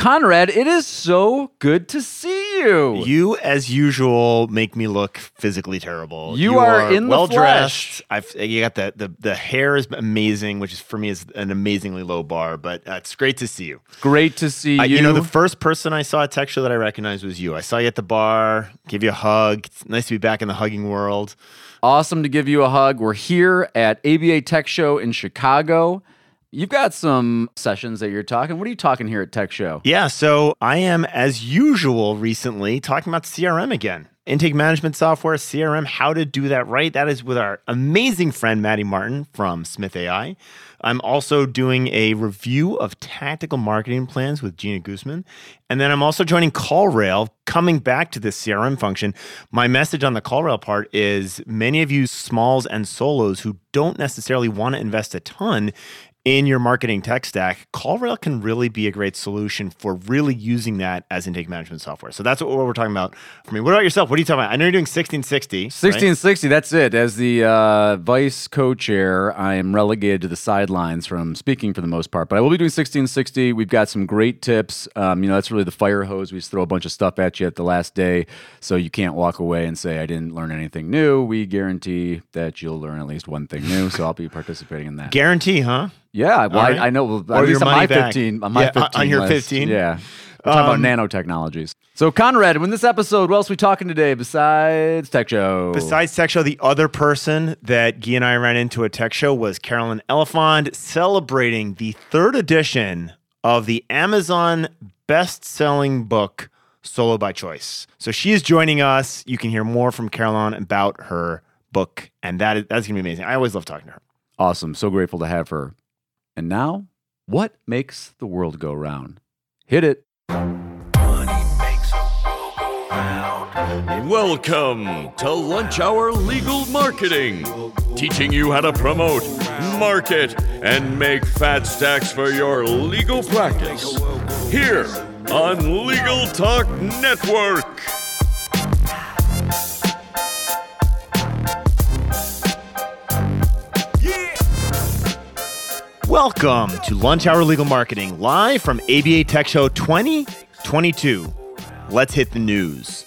Conrad, it is so good to see you. You, as usual, make me look physically terrible. You are in the well dressed. I've you got the, the the hair is amazing, which is for me is an amazingly low bar. But uh, it's great to see you. Great to see you. you know, the first person I saw at Tech Show that I recognized was you. I saw you at the bar, give you a hug. It's nice to be back in the hugging world. awesome to give you a hug. We're here at ABA Tech Show in Chicago. You've got some sessions that you're talking. What are you talking here at Tech Show? Yeah, so I am, as usual, recently talking about CRM again. Intake management software, CRM, how to do that right. That is with our amazing friend Maddie Martin from Smith AI. I'm also doing a review of tactical marketing plans with Gina Guzman. And then I'm also joining CallRail, coming back to this CRM function. My message on the CallRail part is many of you smalls and solos who don't necessarily want to invest a ton in your marketing tech stack, CallRail can really be a great solution for really using that as intake management software. So that's what we're talking about for me. What about yourself? What are you talking about? I know you're doing 1660. right? 1660, that's it. As the uh, vice co chair, I am relegated to the sidelines from speaking for the most part, but I will be doing 1660. We've got some great tips. Um, you know, that's really the fire hose. We just throw a bunch of stuff at you at the last day, so you can't walk away and say, I didn't learn anything new. We guarantee that you'll learn at least one thing new, so I'll be participating in that. Guarantee, huh? Yeah, well, right. I, I know. Well, Or at least on my back. 15, on my Yeah, on- 15 on your list. 15? Yeah. We're talking Um, about nanotechnologies. So, Conrad, in this episode, what else are we talking today besides Tech Show? Besides Tech Show, the other person that Guy and I ran into at Tech Show was Carolyn Elefant celebrating the third edition of the Amazon best-selling book Solo by Choice. So she is joining us. You can hear more from Carolyn about her book, and that is that's gonna be amazing. I always love talking to her. Awesome. So grateful to have her. And now, what makes the world go round? Hit it. Welcome to Lunch Hour Legal Marketing, teaching you how to promote, market, and make fat stacks for your legal practice. Here on Legal Talk Network. Welcome to Lunch Hour Legal Marketing, live from ABA Tech Show 2022. Let's hit the news.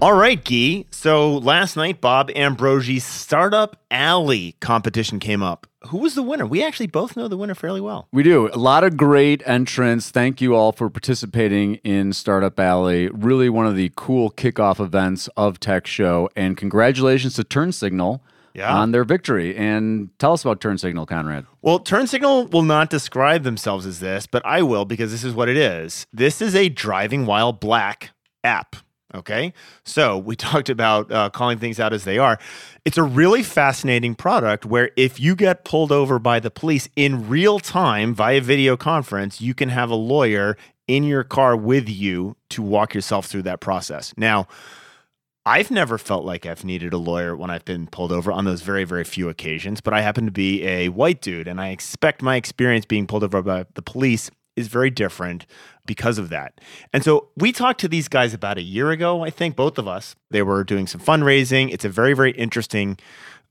All right, Guy. So last night, Bob Ambrogi's Startup Alley competition came up. Who was the winner? We actually both know the winner fairly well. We do. A lot of great entrants. Thank you all for participating in Startup Alley. Really one of the cool kickoff events of Tech Show. And congratulations to TurnSignl Yeah. on their victory. And tell us about TurnSignl, Conrad. Well, TurnSignl will not describe themselves as this, but I will because this is what it is. This is a driving while black app. Okay. So we talked about uh, calling things out as they are. It's a really fascinating product where if you get pulled over by the police in real time via video conference, you can have a lawyer in your car with you to walk yourself through that process. Now, I've never felt like I've needed a lawyer when I've been pulled over on those very, very few occasions, but I happen to be a white dude, and I expect my experience being pulled over by the police is very different because of that. And so we talked to these guys about a year ago, I think, both of us. They were doing some fundraising. It's a very, very interesting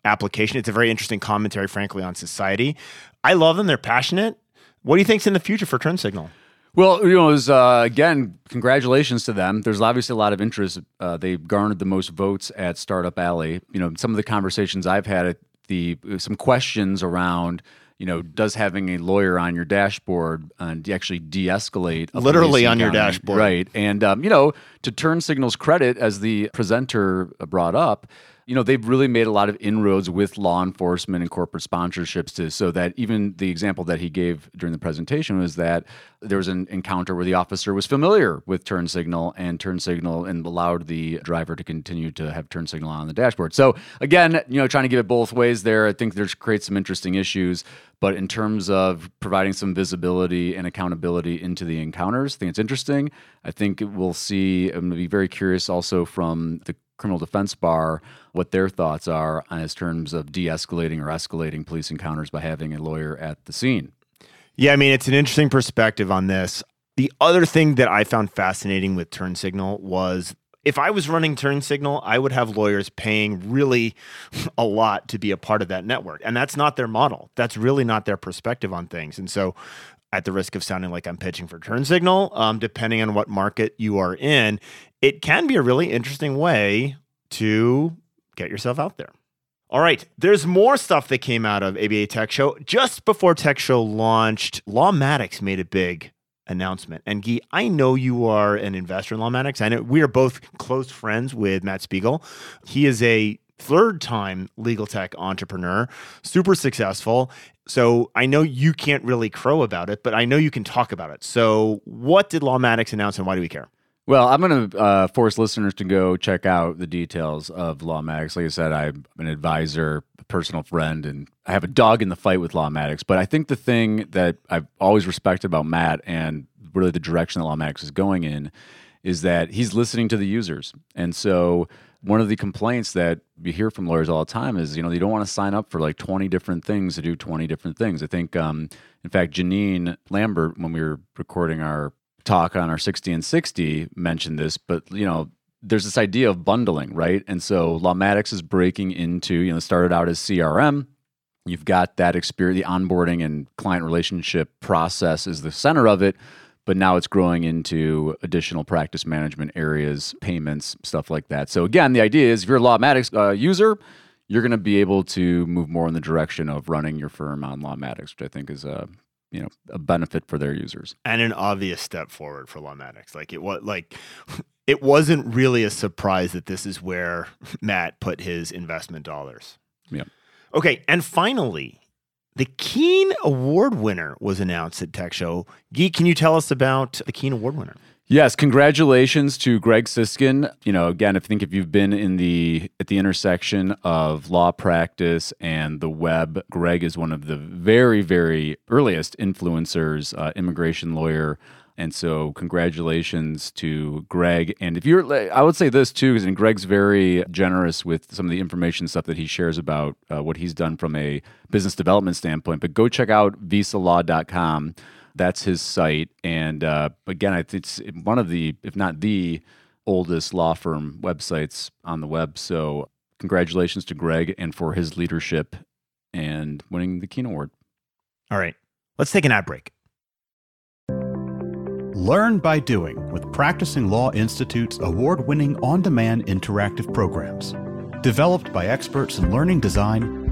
application. It's a very interesting commentary, frankly, on society. I love them. They're passionate. What do you think's in the future for TurnSignl? Well, you know, was, uh, again, congratulations to them. There's obviously a lot of interest. Uh, they garnered the most votes at Startup Alley. You know, some of the conversations I've had, at the some questions around, you know, does having a lawyer on your dashboard uh, actually de-escalate Literally on your dashboard. right? And um, you know, to TurnSignl's credit, as the presenter brought up, you know they've really made a lot of inroads with law enforcement and corporate sponsorships to so that even the example that he gave during the presentation was that there was an encounter where the officer was familiar with TurnSignl and TurnSignl and allowed the driver to continue to have TurnSignl on the dashboard. So again you know trying to give it both ways there i think there's creates some interesting issues but in terms of providing some visibility and accountability into the encounters i think it's interesting. I think we'll see i'm going to be very curious also from the criminal defense bar what their thoughts are as terms of de-escalating or escalating police encounters by having a lawyer at the scene. Yeah, I mean, it's an interesting perspective on this. The other thing that I found fascinating with TurnSignl was if I was running TurnSignl, I would have lawyers paying really a lot to be a part of that network. And that's not their model. That's really not their perspective on things. And so, at the risk of sounding like I'm pitching for TurnSignl, um, depending on what market you are in, it can be a really interesting way to get yourself out there. All right, there's more stuff that came out of ABA Tech Show. Just before Tech Show launched, Lawmatics made a big announcement. And Guy, I know you are an investor in Lawmatics. I know we are both close friends with Matt Spiegel. He is a third time legal tech entrepreneur, super successful. So I know you can't really crow about it, but I know you can talk about it. So what did Lawmatics announce and why do we care? Well, I'm going to uh, force listeners to go check out the details of Lawmatics. Like I said, I'm an advisor, a personal friend, and I have a dog in the fight with Lawmatics. But I think the thing that I've always respected about Matt and really the direction that Lawmatics is going in is that he's listening to the users. And so one of the complaints that we hear from lawyers all the time is, you know, they don't want to sign up for like 20 different things to do 20 different things. I think, um, in fact, Janine Lambert, when we were recording our talk on our 60 and 60 mentioned this, but you know, there's this idea of bundling, right? And so Lawmatics is breaking into, you know, started out as CRM. You've got that experience, the onboarding and client relationship process is the center of it, but now it's growing into additional practice management areas, payments, stuff like that. So again, the idea is if you're a Lawmatics uh, user, you're going to be able to move more in the direction of running your firm on Lawmatics, which I think is a you know a benefit for their users and an obvious step forward for Lawmatics. Like it was like it wasn't really a surprise that this is where Matt put his investment dollars. Yeah. Okay, and finally, the Keane Award winner was announced at Tech Show. Geek, can you tell us about the Keane Award winner? Yes, congratulations to Greg Siskind. You know, again, I think if you've been in the at the intersection of law practice and the web, Greg is one of the very, very earliest influencers, uh, immigration lawyer. And so, congratulations to Greg. And if you're, I would say this too, because Greg's very generous with some of the information stuff that he shares about uh, what he's done from a business development standpoint. But go check out visalaw.com that's his site. And uh, again, it's one of the, if not the oldest law firm websites on the web. So congratulations to Greg and for his leadership and winning the Keane Award. All right, let's take an ad break. Learn by doing with Practicing Law Institute's award winning on demand interactive programs. Developed by experts in learning design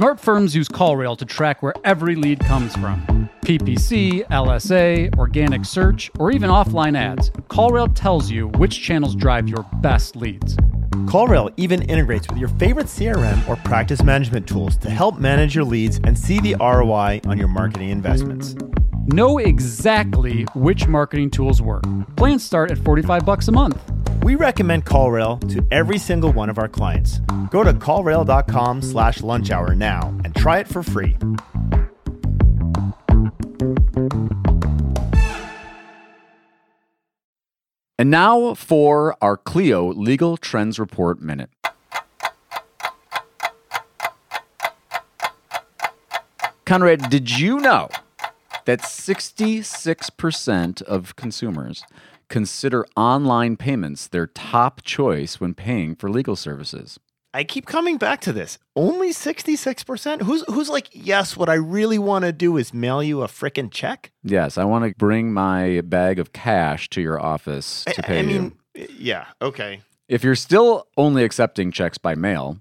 Smart firms use CallRail to track where every lead comes from. PPC, LSA, organic search, or even offline ads. CallRail tells you which channels drive your best leads. CallRail even integrates with your favorite CRM or practice management tools to help manage your leads and see the ROI on your marketing investments. Know exactly which marketing tools work. Plans start at 45 bucks a month. We recommend CallRail to every single one of our clients. Go to callrail.com slash lunch hour now and try it for free. And now for our Clio Legal Trends Report Minute. Conrad, did you know that 66% of consumers consider online payments their top choice when paying for legal services. I keep coming back to this. Only 66%? Who's who's like, "Yes, what I really want to do is mail you a freaking check?" Yes, I want to bring my bag of cash to your office to pay I, I mean, you. yeah, okay. If you're still only accepting checks by mail,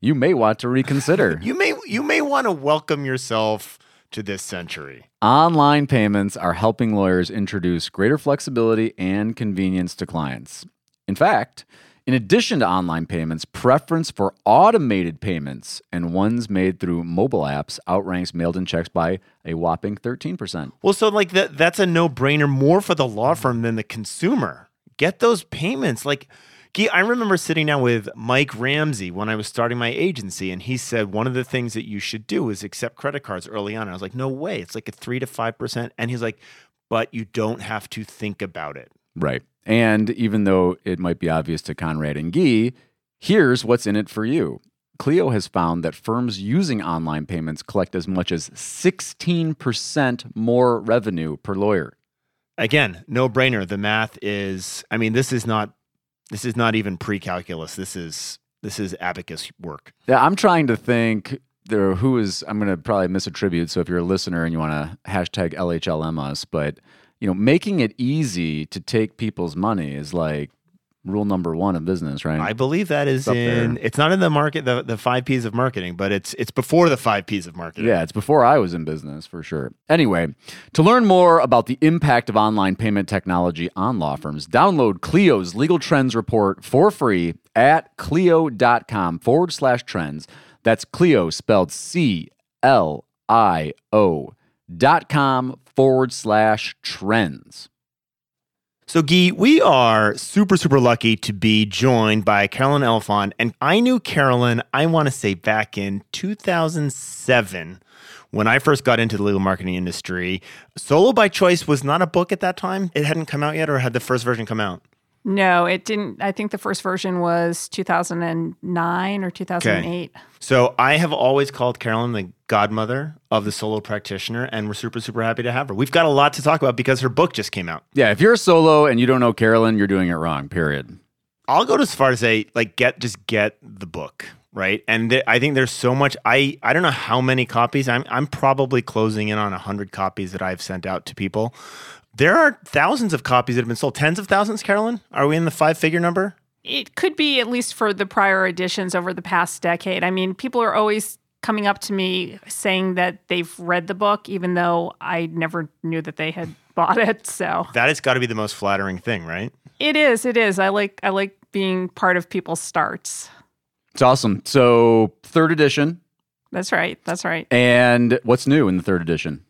you may want to reconsider. you may you may want to welcome yourself to this century. Online payments are helping lawyers introduce greater flexibility and convenience to clients. In fact, In addition to online payments, preference for automated payments and ones made through mobile apps outranks mailed in checks by a whopping 13%. Well, so like that that's a no-brainer more for the law firm than the consumer. Get those payments. Like I remember sitting down with Mike Ramsey when I was starting my agency, and he said one of the things that you should do is accept credit cards early on. And I was like, no way. It's like a three to five percent. And he's like, but you don't have to think about it. Right. And even though it might be obvious to Conrad and Guy, here's what's in it for you. Clio has found that firms using online payments collect as much as 16% more revenue per lawyer. Again, no brainer. The math is, I mean, this is not this is not even pre-calculus. This is this is abacus work. Yeah, I'm trying to think there who is I'm going to probably misattribute. So if you're a listener and you want to hashtag LHLM us, but you know, making it easy to take people's money is like rule number one of business, right? I believe that is in. There. It's not in the market, the the five P's of marketing, but it's it's before the five P's of marketing. Yeah, it's before I was in business for sure. Anyway, to learn more about the impact of online payment technology on law firms, download Clio's legal trends report for free at clio.com forward slash trends. That's Clio spelled C L I O dot com forward slash trends. So, Guy, we are super, super lucky to be joined by Carolyn Elefant. And I knew Carolyn, I want to say back in 2007 when I first got into the legal marketing industry. Solo by Choice was not a book at that time. It hadn't come out yet, or had the first version come out? No, it didn't. I think the first version was 2009 or 2008. Okay. So I have always called Carolyn the godmother of the solo practitioner, and we're super, super happy to have her. We've got a lot to talk about because her book just came out. Yeah, if you're a solo and you don't know Carolyn, you're doing it wrong, period. I'll go as far to say, like, get just get the book right? And th- I think there's so much. I I don't know how many copies. I'm I'm probably closing in on hundred copies that I've sent out to people. There are thousands of copies that have been sold. Tens of thousands, Carolyn? Are we in the five figure number? It could be at least for the prior editions over the past decade. I mean, people are always coming up to me saying that they've read the book, even though I never knew that they had bought it. So that has got to be the most flattering thing, right? It is. It is. I like. I like being part of people's starts. It's awesome. So third edition. That's right. That's right. And what's new in the third edition?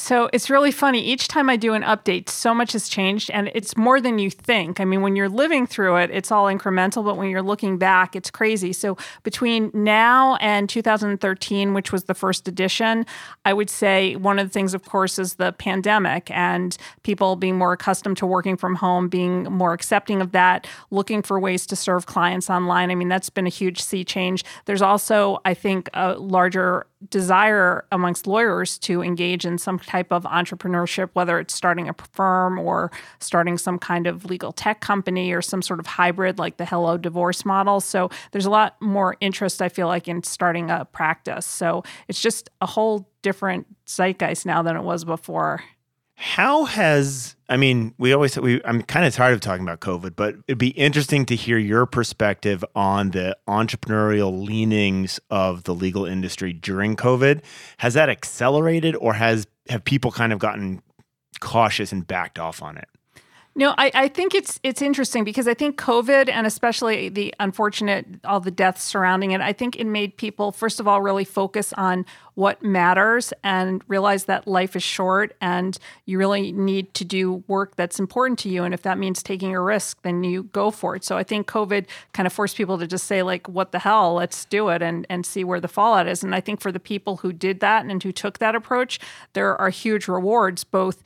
So it's really funny. Each time I do an update, so much has changed, and it's more than you think. I mean, when you're living through it, it's all incremental, but when you're looking back, it's crazy. So between now and 2013, which was the first edition, I would say one of the things, of course, is the pandemic and people being more accustomed to working from home, being more accepting of that, looking for ways to serve clients online. I mean, that's been a huge sea change. There's also, I think, a larger desire amongst lawyers to engage in some type of entrepreneurship, whether it's starting a firm or starting some kind of legal tech company or some sort of hybrid like the Hello Divorce model. So there's a lot more interest, I feel like, in starting a practice. So it's just a whole different zeitgeist now than it was before. How has I mean, we always we I'm kind of tired of talking about COVID, but it'd be interesting to hear your perspective on the entrepreneurial leanings of the legal industry during COVID. Has that accelerated or has have people kind of gotten cautious and backed off on it? No, I, I think it's it's interesting because I think COVID and especially the unfortunate all the deaths surrounding it, I think it made people first of all really focus on what matters and realize that life is short and you really need to do work that's important to you. And if that means taking a risk, then you go for it. So I think COVID kind of forced people to just say, like, what the hell, let's do it and, and see where the fallout is. And I think for the people who did that and who took that approach, there are huge rewards both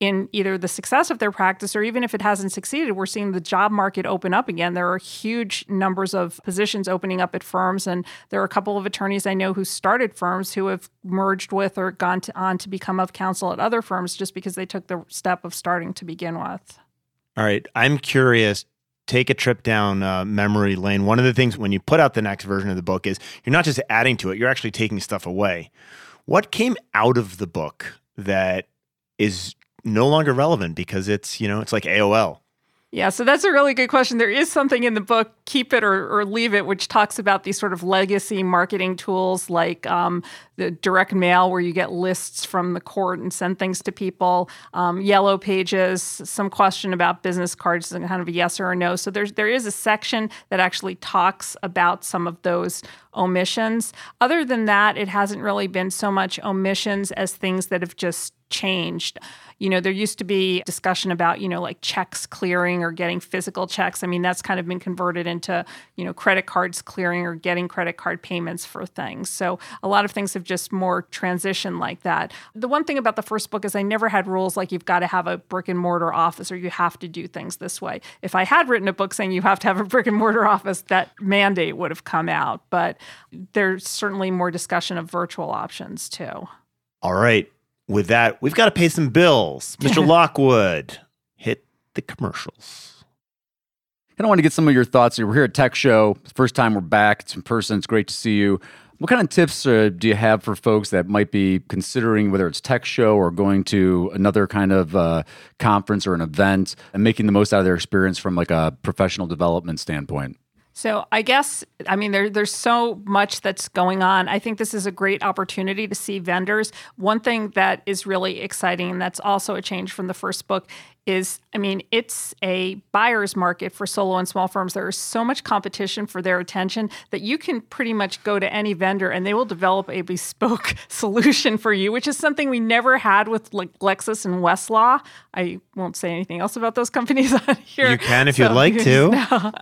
in either the success of their practice or even if it hasn't succeeded, we're seeing the job market open up again. There are huge numbers of positions opening up at firms, and there are a couple of attorneys I know who started firms who have merged with or gone to, on to become of counsel at other firms just because they took the step of starting to begin with. All right, I'm curious. Take a trip down uh, memory lane. One of the things when you put out the next version of the book is you're not just adding to it; you're actually taking stuff away. What came out of the book that is no longer relevant because it's you know it's like AOL. Yeah, so that's a really good question. There is something in the book, Keep It or, or Leave It, which talks about these sort of legacy marketing tools like um, the direct mail, where you get lists from the court and send things to people, um, yellow pages, some question about business cards, and kind of a yes or a no. So there's there is a section that actually talks about some of those omissions. Other than that, it hasn't really been so much omissions as things that have just changed. You know, there used to be discussion about, you know, like checks clearing or getting physical checks. I mean, that's kind of been converted into, you know, credit cards clearing or getting credit card payments for things. So a lot of things have just more transitioned like that. The one thing about the first book is I never had rules like you've got to have a brick and mortar office or you have to do things this way. If I had written a book saying you have to have a brick and mortar office, that mandate would have come out. But there's certainly more discussion of virtual options too. All right. With that, we've got to pay some bills. Mr. Lockwood, hit the commercials. And I want to get some of your thoughts. We're here at Tech Show. First time we're back. It's in person. It's great to see you. What kind of tips uh, do you have for folks that might be considering whether it's Tech Show or going to another kind of uh, conference or an event and making the most out of their experience from like a professional development standpoint? So I guess I mean there there's so much that's going on. I think this is a great opportunity to see vendors. One thing that is really exciting and that's also a change from the first book is I mean, it's a buyer's market for solo and small firms. There is so much competition for their attention that you can pretty much go to any vendor and they will develop a bespoke solution for you, which is something we never had with like Lexis and Westlaw. I won't say anything else about those companies on here. You can if so, you'd like to. No.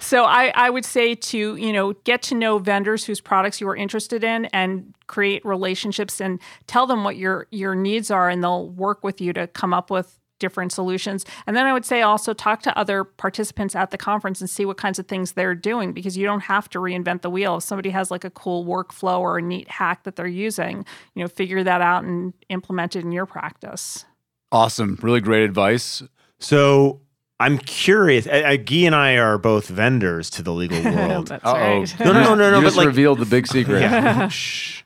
so I, I would say to, you know, get to know vendors whose products you are interested in and create relationships and tell them what your your needs are and they'll work with you to come up with different solutions. And then I would say also talk to other participants at the conference and see what kinds of things they're doing because you don't have to reinvent the wheel. If somebody has like a cool workflow or a neat hack that they're using, you know, figure that out and implement it in your practice. Awesome. Really great advice. So I'm curious. I, I, Guy and I are both vendors to the legal world. That's right. No, no, no, no, no. You just like, revealed the big secret. Yeah. Shh.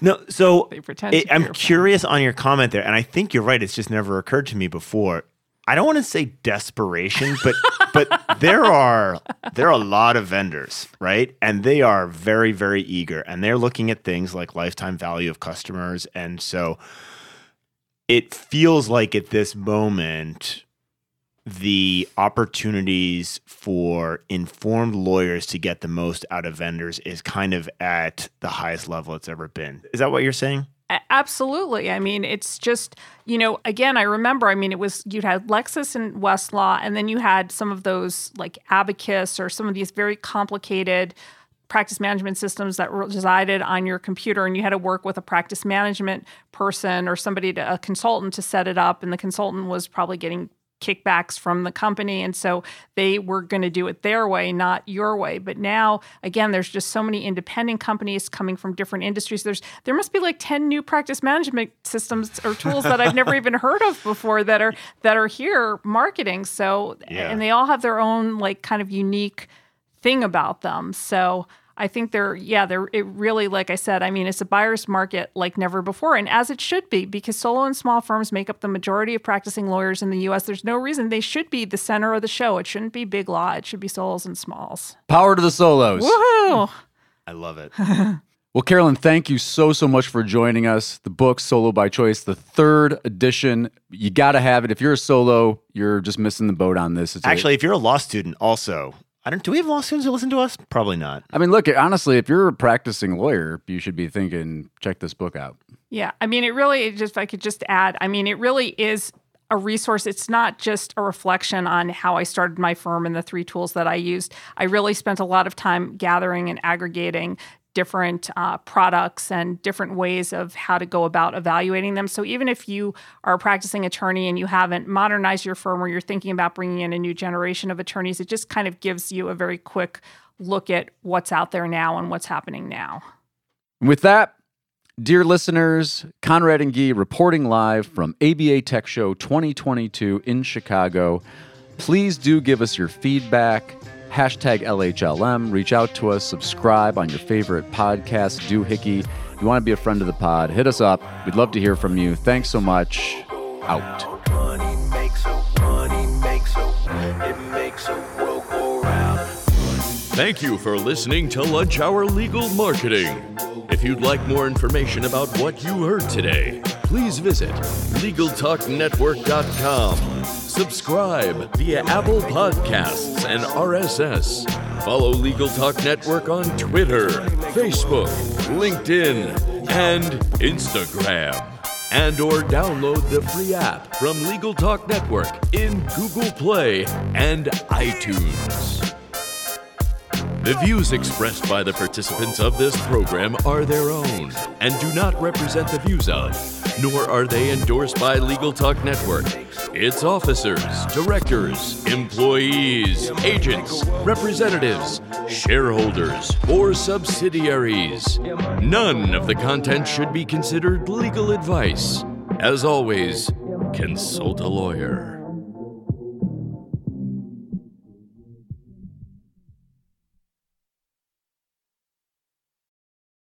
No, so it, I'm curious on your comment there, and I think you're right. It's just never occurred to me before. I don't want to say desperation, but but there are there are a lot of vendors, right? And they are very very eager, and they're looking at things like lifetime value of customers, and so it feels like at this moment the opportunities for informed lawyers to get the most out of vendors is kind of at the highest level it's ever been. Is that what you're saying? Absolutely. I mean, it's just, you know, again, I remember, I mean, it was, you had Lexis and Westlaw, and then you had some of those like Abacus or some of these very complicated practice management systems that resided on your computer and you had to work with a practice management person or somebody to, a consultant to set it up and the consultant was probably getting kickbacks from the company. And so they were going to do it their way, not your way. But now, again, there's just so many independent companies coming from different industries. There's there must be like 10 new practice management systems or tools that I've never even heard of before that are that are here marketing. So yeah. and they all have their own like kind of unique thing about them. So I think they're, yeah, they're it really, like I said, I mean, it's a buyer's market like never before, and as it should be, because solo and small firms make up the majority of practicing lawyers in the U.S. There's no reason they should be the center of the show. It shouldn't be big law. It should be solos and smalls. Power to the solos. Woohoo! I love it. Well, Carolyn, thank you so, so much for joining us. The book, Solo by Choice, the third edition. You got to have it. If you're a solo, you're just missing the boat on this. It's Actually, a- if you're a law student, also, I don't. Do we have law students who listen to us? Probably not. I mean, look. Honestly, if you're a practicing lawyer, you should be thinking, check this book out. Yeah, I mean, it really. It just, if I could just add, I mean, it really is a resource. It's not just a reflection on how I started my firm and the three tools that I used. I really spent a lot of time gathering and aggregating different uh, products and different ways of how to go about evaluating them. So even if you are a practicing attorney and you haven't modernized your firm or you're thinking about bringing in a new generation of attorneys, it just kind of gives you a very quick look at what's out there now and what's happening now. With that, dear listeners, Conrad and Guy reporting live from ABA Tech Show 2022 in Chicago. Please do give us your feedback hashtag LHLM. Reach out to us, subscribe on your favorite podcast, doohickey. If you want to be a friend of the pod, hit us up. We'd love to hear from you. Thanks so much. Out. It makes a world go round. Thank you for listening to Lunch Hour Legal Marketing. If you'd like more information about what you heard today, please visit LegalTalkNetwork.com. Subscribe via Apple Podcasts and RSS. Follow Legal Talk Network on Twitter, Facebook, LinkedIn, and Instagram. And or download the free app from Legal Talk Network in Google Play and iTunes. The views expressed by the participants of this program are their own and do not represent the views of, nor are they endorsed by Legal Talk Network, its officers, directors, employees, agents, representatives, shareholders, or subsidiaries. None of the content should be considered legal advice. As always, consult a lawyer.